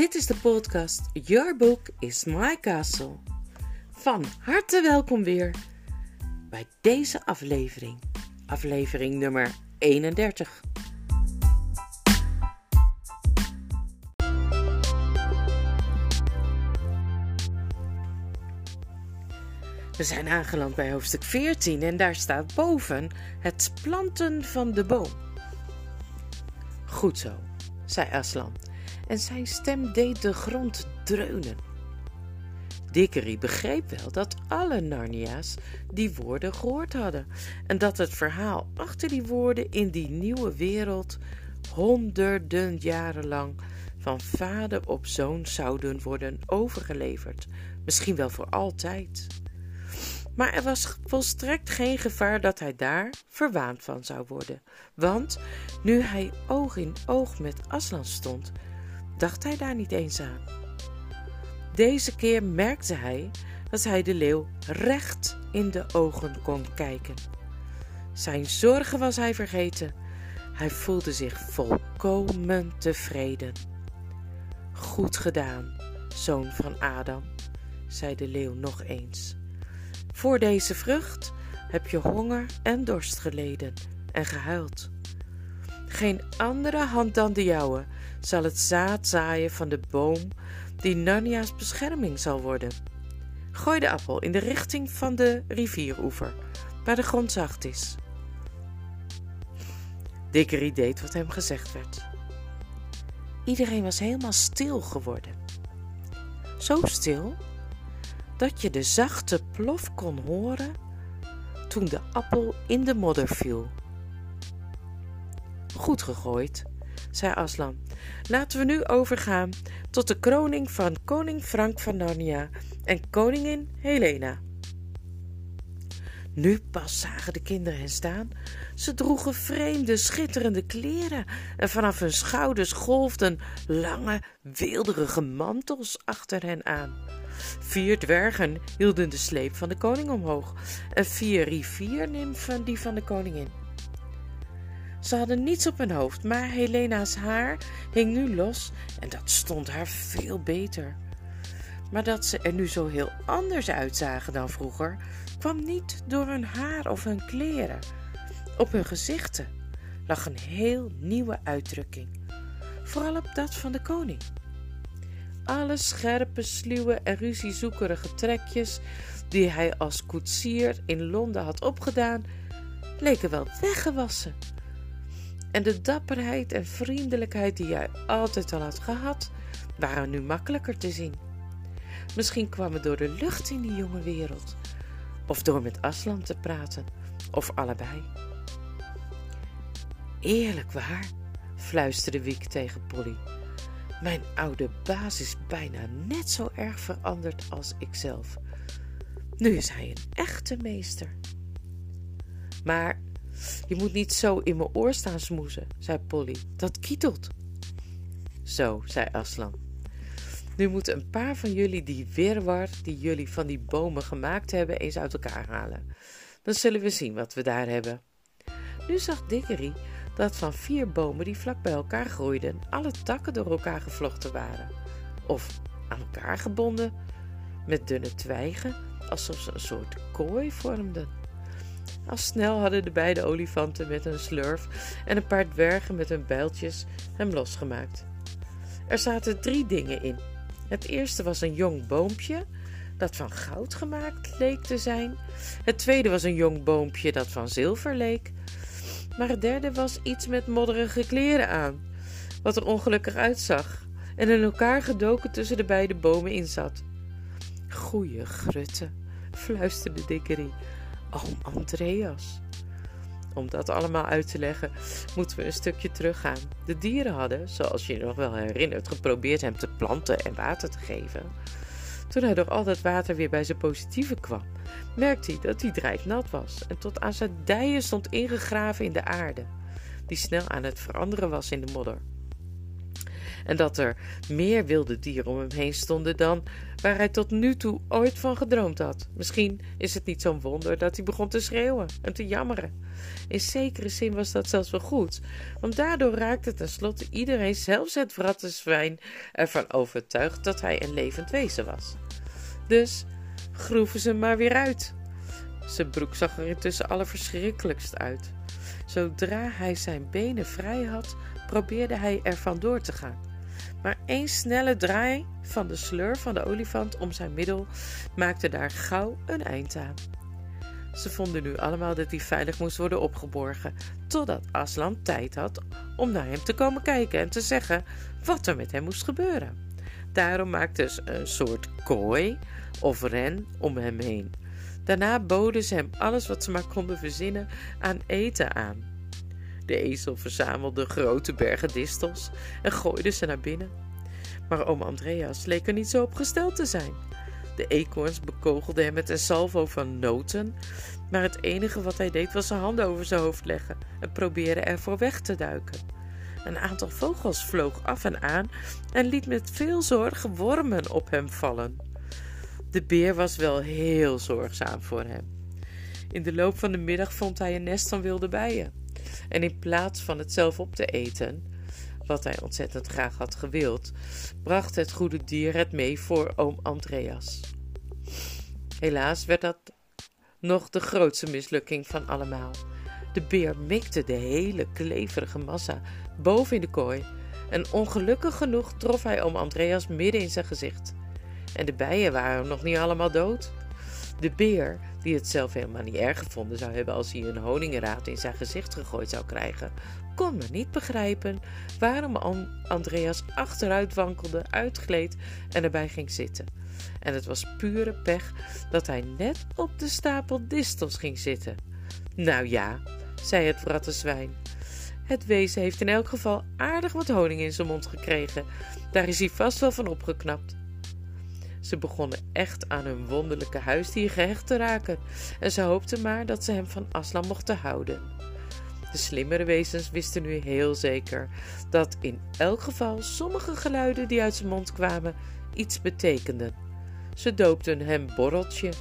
Dit is de podcast Your Book is My Castle. Van harte welkom weer bij deze aflevering, aflevering nummer 31. We zijn aangeland bij hoofdstuk 14 en daar staat boven het planten van de boom. Goed zo, zei Aslan en zijn stem deed de grond dreunen. Dickery begreep wel dat alle Narnia's die woorden gehoord hadden en dat het verhaal achter die woorden in die nieuwe wereld honderden jaren lang van vader op zoon zouden worden overgeleverd, misschien wel voor altijd. Maar er was volstrekt geen gevaar dat hij daar verwaand van zou worden, want nu hij oog in oog met Aslan stond, dacht hij daar niet eens aan. Deze keer merkte hij dat hij de leeuw recht in de ogen kon kijken. Zijn zorgen was hij vergeten. Hij voelde zich volkomen tevreden. Goed gedaan, zoon van Adam, zei de leeuw nog eens. Voor deze vrucht heb je honger en dorst geleden en gehuild. Geen andere hand dan de jouwe zal het zaad zaaien van de boom die Narnia's bescherming zal worden. Gooi de appel in de richting van de rivieroever, waar de grond zacht is. Dickery deed wat hem gezegd werd. Iedereen was helemaal stil geworden. Zo stil dat je de zachte plof kon horen toen de appel in de modder viel. Goed gegooid, zei Aslan. Laten we nu overgaan tot de kroning van koning Frank van Narnia en koningin Helena. Nu pas zagen de kinderen hen staan. Ze droegen vreemde, schitterende kleren en vanaf hun schouders golfden lange, weelderige mantels achter hen aan. Vier dwergen hielden de sleep van de koning omhoog en vier riviernimfen die van de koningin. Ze hadden niets op hun hoofd, maar Helena's haar hing nu los en dat stond haar veel beter. Maar dat ze er nu zo heel anders uitzagen dan vroeger, kwam niet door hun haar of hun kleren. Op hun gezichten lag een heel nieuwe uitdrukking, vooral op dat van de koning. Alle scherpe, sluwe en ruziezoekerige trekjes die hij als koetsier in Londen had opgedaan, leken wel weggewassen en de dapperheid en vriendelijkheid die hij altijd al had gehad, waren nu makkelijker te zien. Misschien kwam het door de lucht in die jonge wereld, of door met Aslan te praten, of allebei. Eerlijk waar, fluisterde Wiek tegen Polly. Mijn oude baas is bijna net zo erg veranderd als ikzelf. Nu is hij een echte meester. Maar je moet niet zo in mijn oor staan smoezen, zei Polly. Dat kietelt. Zo, zei Aslan. Nu moeten een paar van jullie die wirwar die jullie van die bomen gemaakt hebben eens uit elkaar halen. Dan zullen we zien wat we daar hebben. Nu zag Dickery dat van vier bomen die vlak bij elkaar groeiden, alle takken door elkaar gevlochten waren. Of aan elkaar gebonden met dunne twijgen, alsof ze een soort kooi vormden. Al snel hadden de beide olifanten met een slurf en een paar dwergen met hun bijltjes hem losgemaakt. Er zaten drie dingen in. Het eerste was een jong boompje dat van goud gemaakt leek te zijn. Het tweede was een jong boompje dat van zilver leek. Maar het derde was iets met modderige kleren aan, wat er ongelukkig uitzag en in elkaar gedoken tussen de beide bomen in zat. Goeie grutte, fluisterde Dickery oom Andreas. Om dat allemaal uit te leggen, moeten we een stukje teruggaan. De dieren hadden, zoals je je nog wel herinnert, geprobeerd hem te planten en water te geven. Toen hij door al dat water weer bij zijn positieve kwam, merkte hij dat hij nat was en tot aan zijn dijen stond ingegraven in de aarde, die snel aan het veranderen was in de modder. En dat er meer wilde dieren om hem heen stonden dan waar hij tot nu toe ooit van gedroomd had. Misschien is het niet zo'n wonder dat hij begon te schreeuwen en te jammeren. In zekere zin was dat zelfs wel goed, want daardoor raakte tenslotte iedereen, zelfs het vrattenzwijn, ervan overtuigd dat hij een levend wezen was. Dus groeven ze maar weer uit. Zijn broek zag er intussen allerverschrikkelijkst uit. Zodra hij zijn benen vrij had, probeerde hij er vandoor te gaan. Maar één snelle draai van de sleur van de olifant om zijn middel maakte daar gauw een eind aan. Ze vonden nu allemaal dat hij veilig moest worden opgeborgen, totdat Aslan tijd had om naar hem te komen kijken en te zeggen wat er met hem moest gebeuren. Daarom maakten ze een soort kooi of ren om hem heen. Daarna boden ze hem alles wat ze maar konden verzinnen aan eten aan. De ezel verzamelde grote bergen distels en gooide ze naar binnen. Maar oom Andreas leek er niet zo op gesteld te zijn. De eekhoorns bekogelden hem met een salvo van noten, maar het enige wat hij deed was zijn handen over zijn hoofd leggen en proberen ervoor weg te duiken. Een aantal vogels vloog af en aan en liet met veel zorg wormen op hem vallen. De beer was wel heel zorgzaam voor hem. In de loop van de middag vond hij een nest van wilde bijen. En in plaats van het zelf op te eten, wat hij ontzettend graag had gewild, bracht het goede dier het mee voor oom Andreas. Helaas werd dat nog de grootste mislukking van allemaal. De beer mikte de hele kleverige massa boven in de kooi en ongelukkig genoeg trof hij oom Andreas midden in zijn gezicht. En de bijen waren nog niet allemaal dood. De beer, die het zelf helemaal niet erg gevonden zou hebben als hij een honingenraad in zijn gezicht gegooid zou krijgen, kon maar niet begrijpen waarom Andreas achteruit wankelde, uitgleed en erbij ging zitten. En het was pure pech dat hij net op de stapel distels ging zitten. Nou ja, zei het vrattenzwijn. Het wezen heeft in elk geval aardig wat honing in zijn mond gekregen. Daar is hij vast wel van opgeknapt. Ze begonnen echt aan hun wonderlijke huisdier gehecht te raken en ze hoopten maar dat ze hem van Aslan mochten houden. De slimmere wezens wisten nu heel zeker dat in elk geval sommige geluiden die uit zijn mond kwamen iets betekenden. Ze doopten hem Borreltje,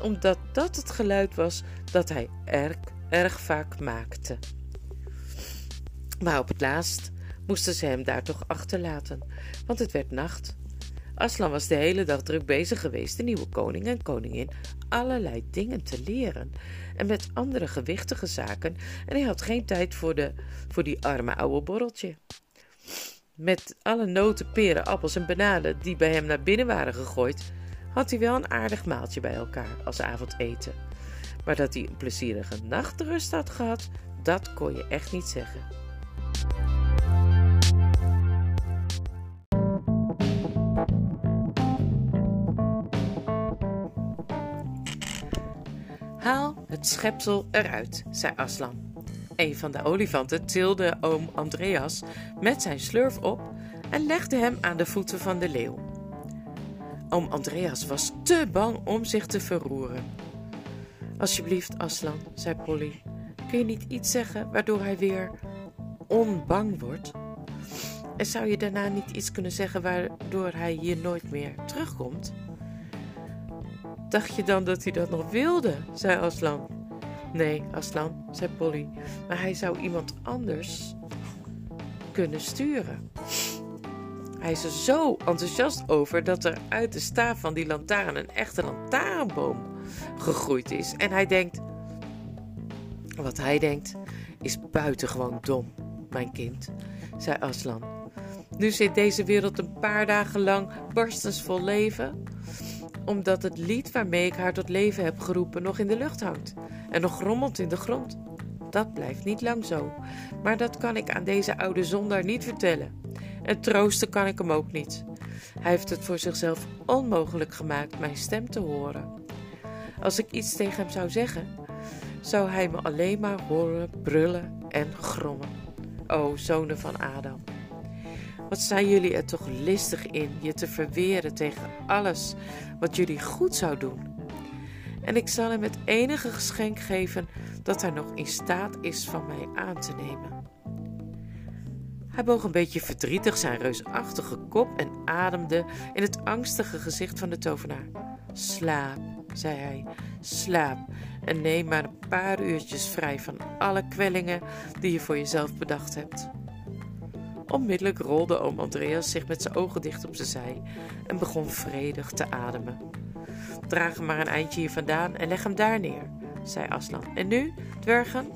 omdat dat het geluid was dat hij erg, erg vaak maakte. Maar op het laatst moesten ze hem daar toch achterlaten, want het werd nacht Aslan was de hele dag druk bezig geweest de nieuwe koning en koningin allerlei dingen te leren en met andere gewichtige zaken en hij had geen tijd voor, de, voor die arme oude borreltje. Met alle noten, peren, appels en bananen die bij hem naar binnen waren gegooid, had hij wel een aardig maaltje bij elkaar als avondeten. Maar dat hij een plezierige nachtrust had gehad, dat kon je echt niet zeggen. Het schepsel eruit, zei Aslan. Een van de olifanten tilde oom Andreas met zijn slurf op en legde hem aan de voeten van de leeuw. Oom Andreas was te bang om zich te verroeren. Alsjeblieft, Aslan, zei Polly, kun je niet iets zeggen waardoor hij weer onbang wordt? En zou je daarna niet iets kunnen zeggen waardoor hij hier nooit meer terugkomt? Dacht je dan dat hij dat nog wilde? zei Aslan. Nee, Aslan, zei Polly, maar hij zou iemand anders kunnen sturen. Hij is er zo enthousiast over dat er uit de staaf van die lantaarn een echte lantaarnboom gegroeid is. En hij denkt: Wat hij denkt is buitengewoon dom, mijn kind, zei Aslan. Nu zit deze wereld een paar dagen lang barstensvol leven omdat het lied waarmee ik haar tot leven heb geroepen nog in de lucht hangt en nog rommelt in de grond. Dat blijft niet lang zo, maar dat kan ik aan deze oude zondaar niet vertellen. En troosten kan ik hem ook niet. Hij heeft het voor zichzelf onmogelijk gemaakt mijn stem te horen. Als ik iets tegen hem zou zeggen, zou hij me alleen maar horen brullen en grommen. O, zonen van Adam. Wat zijn jullie er toch listig in je te verweren tegen alles wat jullie goed zou doen. En ik zal hem het enige geschenk geven dat hij nog in staat is van mij aan te nemen. Hij boog een beetje verdrietig zijn reusachtige kop en ademde in het angstige gezicht van de tovenaar. Slaap, zei hij, slaap en neem maar een paar uurtjes vrij van alle kwellingen die je voor jezelf bedacht hebt. Onmiddellijk rolde oom Andreas zich met zijn ogen dicht op zijn zij en begon vredig te ademen. Draag hem maar een eindje hier vandaan en leg hem daar neer, zei Aslan. En nu, dwergen,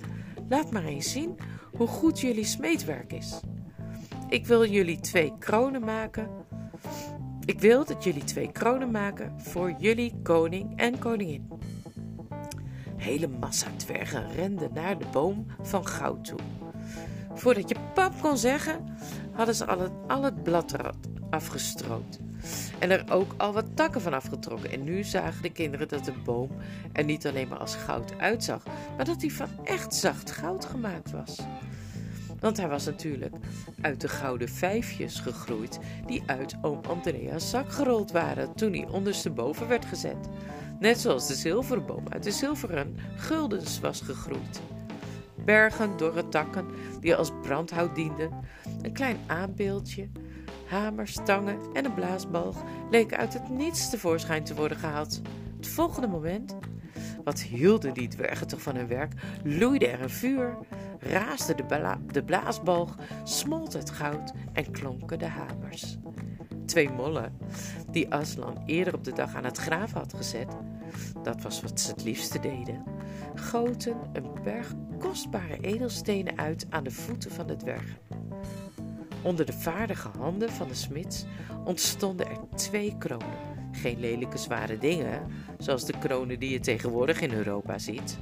laat maar eens zien hoe goed jullie smeedwerk is. Ik wil jullie twee kronen maken. Ik wil dat jullie twee kronen maken voor jullie koning en koningin. Hele massa dwergen renden naar de boom van goud toe. Voordat je pap kon zeggen, hadden ze al het, al het blad afgestroomd. En er ook al wat takken van afgetrokken. En nu zagen de kinderen dat de boom er niet alleen maar als goud uitzag, maar dat hij van echt zacht goud gemaakt was. Want hij was natuurlijk uit de gouden vijfjes gegroeid die uit oom Andrea's zak gerold waren toen hij ondersteboven werd gezet. Net zoals de zilveren boom uit de zilveren guldens was gegroeid. Bergen dorre takken die als brandhout dienden, een klein aanbeeldje, hamers, stangen en een blaasbalg leken uit het niets tevoorschijn te worden gehaald. Het volgende moment, wat hielden die dwergen toch van hun werk, loeide er een vuur, raasde de, de blaasbalg, smolt het goud en klonken de hamers. Twee mollen, die Aslan eerder op de dag aan het graven had gezet, dat was wat ze het liefste deden, goten een berg kostbare edelstenen uit aan de voeten van de dwergen. Onder de vaardige handen van de smids ontstonden er twee kronen. Geen lelijke zware dingen, zoals de kronen die je tegenwoordig in Europa ziet,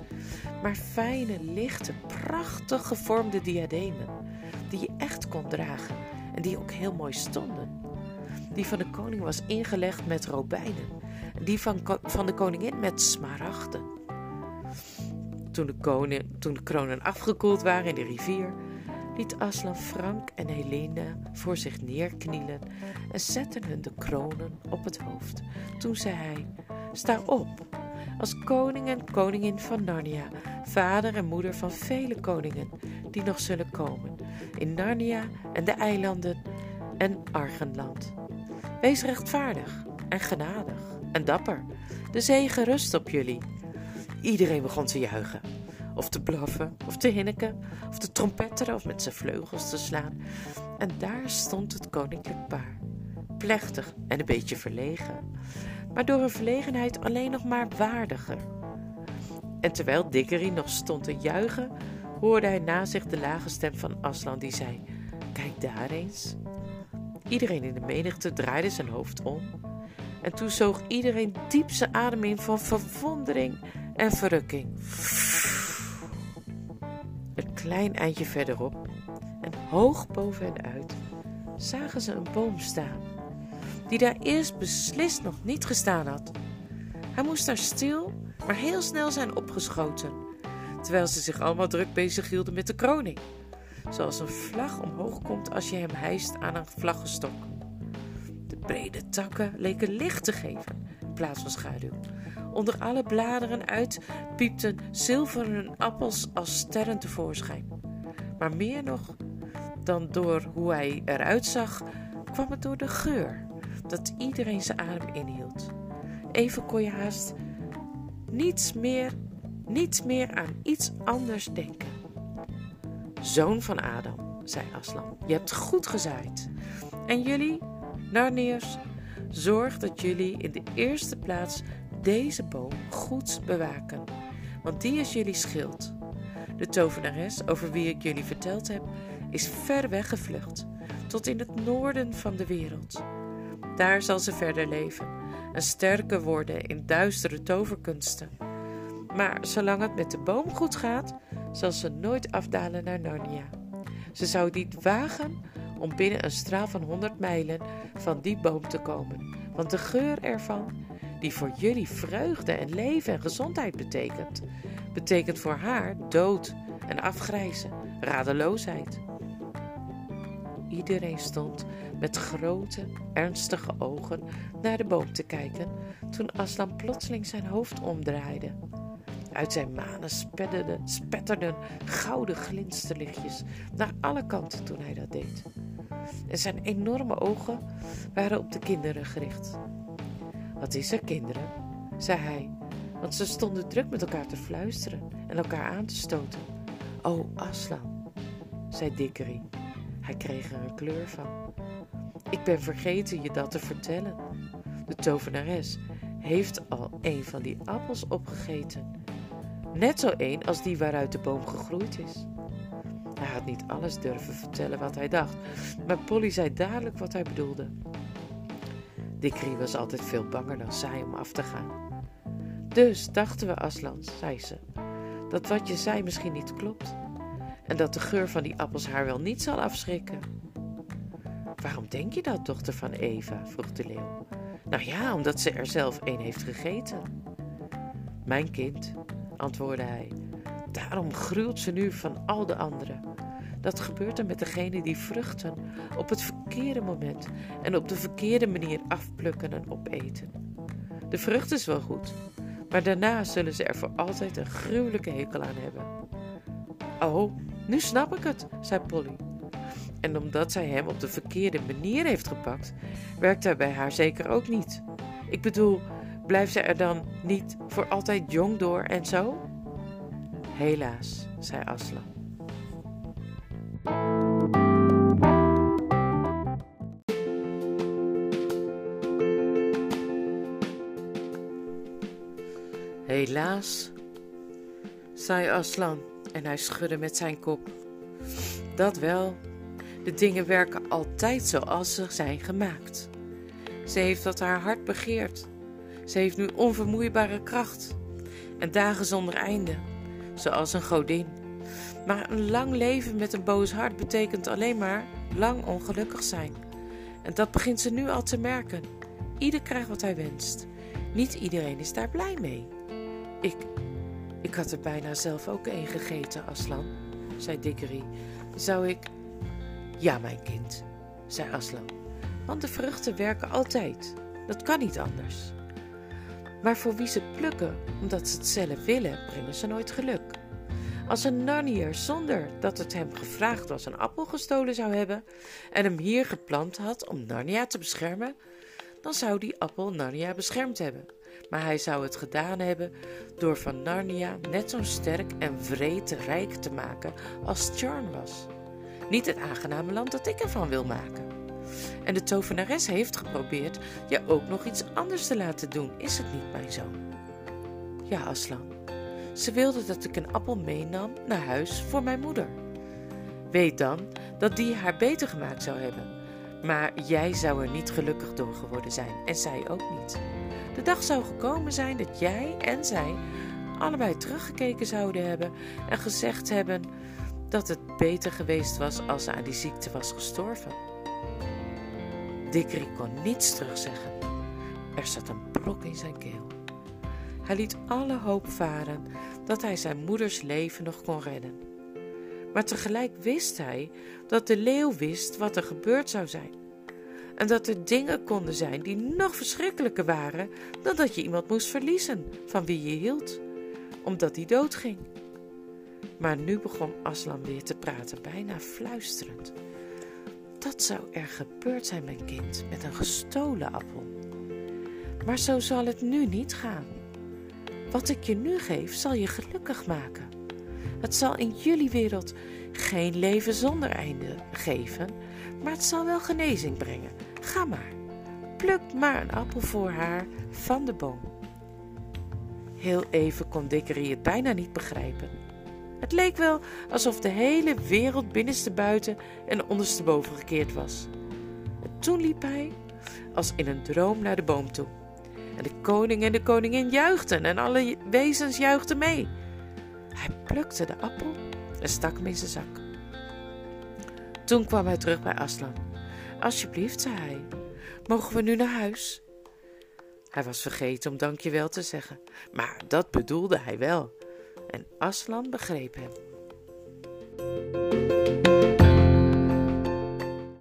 maar fijne, lichte, prachtig gevormde diademen, die je echt kon dragen en die ook heel mooi stonden. Die van de koning was ingelegd met robijnen, en die van, van de koningin met smaragden. Toen de, koning, toen de kronen afgekoeld waren in de rivier, liet Aslan Frank en Helena voor zich neerknielen en zetten hun de kronen op het hoofd. Toen zei hij: Sta op, als koning en koningin van Narnia, vader en moeder van vele koningen die nog zullen komen, in Narnia en de eilanden en Argenland. Wees rechtvaardig en genadig en dapper. De zegen rust op jullie. Iedereen begon te juichen of te blaffen, of te hinniken, of te trompetteren, of met zijn vleugels te slaan. En daar stond het koninklijk paar, plechtig en een beetje verlegen, maar door een verlegenheid alleen nog maar waardiger. En terwijl Diggory nog stond te juichen, hoorde hij na zich de lage stem van Aslan die zei: Kijk daar eens. Iedereen in de menigte draaide zijn hoofd om. En toen zoog iedereen diep zijn adem in van verwondering en verrukking klein eindje verderop en hoog boven hen uit zagen ze een boom staan, die daar eerst beslist nog niet gestaan had. Hij moest daar stil, maar heel snel zijn opgeschoten, terwijl ze zich allemaal druk bezig hielden met de kroning, zoals een vlag omhoog komt als je hem hijst aan een vlaggenstok. De brede takken leken licht te geven in plaats van schaduw. Onder alle bladeren uit piepten zilveren appels als sterren tevoorschijn. Maar meer nog dan door hoe hij eruit zag, kwam het door de geur dat iedereen zijn adem inhield. Even kon je haast niets meer, niets meer aan iets anders denken. Zoon van Adam, zei Aslan, je hebt goed gezaaid. En jullie, Narniërs, zorg dat jullie in de eerste plaats deze boom goed bewaken, want die is jullie schild. De tovenares, over wie ik jullie verteld heb, is ver weg gevlucht, tot in het noorden van de wereld. Daar zal ze verder leven en sterker worden in duistere toverkunsten. Maar zolang het met de boom goed gaat, zal ze nooit afdalen naar Narnia. Ze zou niet wagen om binnen een straal van honderd mijlen van die boom te komen, want de geur ervan die voor jullie vreugde en leven en gezondheid betekent, betekent voor haar dood en afgrijzen, radeloosheid. Iedereen stond met grote, ernstige ogen naar de boom te kijken toen Aslan plotseling zijn hoofd omdraaide. Uit zijn manen spetterden, spetterden gouden glinsterlichtjes naar alle kanten toen hij dat deed. En zijn enorme ogen waren op de kinderen gericht. Wat is er, kinderen? zei hij, want ze stonden druk met elkaar te fluisteren en elkaar aan te stoten. Oh, Aslan, zei Dikkerie. Hij kreeg er een kleur van. Ik ben vergeten je dat te vertellen. De tovenares heeft al een van die appels opgegeten. Net zo een als die waaruit de boom gegroeid is. Hij had niet alles durven vertellen wat hij dacht, maar Polly zei dadelijk wat hij bedoelde. Dikri was altijd veel banger dan zij om af te gaan. Dus dachten we, Aslan, zei ze, dat wat je zei misschien niet klopt. En dat de geur van die appels haar wel niet zal afschrikken. Waarom denk je dat, dochter van Eva? vroeg de leeuw. Nou ja, omdat ze er zelf een heeft gegeten. Mijn kind, antwoordde hij, daarom gruwt ze nu van al de anderen. Dat gebeurt er met degenen die vruchten op het verkeerde moment en op de verkeerde manier afplukken en opeten. De vrucht is wel goed, maar daarna zullen ze er voor altijd een gruwelijke hekel aan hebben. Oh, nu snap ik het, zei Polly. En omdat zij hem op de verkeerde manier heeft gepakt, werkt hij bij haar zeker ook niet. Ik bedoel, blijft zij er dan niet voor altijd jong door en zo? Helaas, zei Aslan. Helaas, zei Aslan en hij schudde met zijn kop. Dat wel, de dingen werken altijd zoals ze zijn gemaakt. Ze heeft wat haar hart begeert. Ze heeft nu onvermoeibare kracht en dagen zonder einde, zoals een godin. Maar een lang leven met een boos hart betekent alleen maar lang ongelukkig zijn. En dat begint ze nu al te merken. Ieder krijgt wat hij wenst. Niet iedereen is daar blij mee. Ik, ik had er bijna zelf ook een gegeten, Aslan, zei Dikkerie. Zou ik... Ja, mijn kind, zei Aslan. Want de vruchten werken altijd. Dat kan niet anders. Maar voor wie ze plukken, omdat ze het zelf willen, brengen ze nooit geluk. Als een Narnier zonder dat het hem gevraagd was een appel gestolen zou hebben en hem hier geplant had om Narnia te beschermen, dan zou die appel Narnia beschermd hebben. Maar hij zou het gedaan hebben door van Narnia net zo sterk en vreed rijk te maken als Charn was. Niet het aangename land dat ik ervan wil maken. En de tovenares heeft geprobeerd je ook nog iets anders te laten doen, is het niet, mijn zoon? Ja, Aslan. Ze wilde dat ik een appel meenam naar huis voor mijn moeder. Weet dan dat die haar beter gemaakt zou hebben. Maar jij zou er niet gelukkig door geworden zijn en zij ook niet. De dag zou gekomen zijn dat jij en zij allebei teruggekeken zouden hebben en gezegd hebben dat het beter geweest was als ze aan die ziekte was gestorven. Dikkerie kon niets terugzeggen. Er zat een brok in zijn keel. Hij liet alle hoop varen dat hij zijn moeders leven nog kon redden. Maar tegelijk wist hij dat de leeuw wist wat er gebeurd zou zijn. En dat er dingen konden zijn die nog verschrikkelijker waren dan dat je iemand moest verliezen van wie je hield, omdat hij doodging. Maar nu begon Aslan weer te praten, bijna fluisterend. Dat zou er gebeurd zijn, mijn kind, met een gestolen appel. Maar zo zal het nu niet gaan. Wat ik je nu geef, zal je gelukkig maken. Het zal in jullie wereld geen leven zonder einde geven, maar het zal wel genezing brengen. Ga maar, pluk maar een appel voor haar van de boom. Heel even kon Dikkerie het bijna niet begrijpen. Het leek wel alsof de hele wereld binnenstebuiten en ondersteboven gekeerd was. En toen liep hij, als in een droom, naar de boom toe. En de koning en de koningin juichten en alle wezens juichten mee. Hij plukte de appel en stak hem in zijn zak. Toen kwam hij terug bij Aslan. Alsjeblieft, zei hij, mogen we nu naar huis? Hij was vergeten om dankjewel te zeggen, maar dat bedoelde hij wel. En Aslan begreep hem.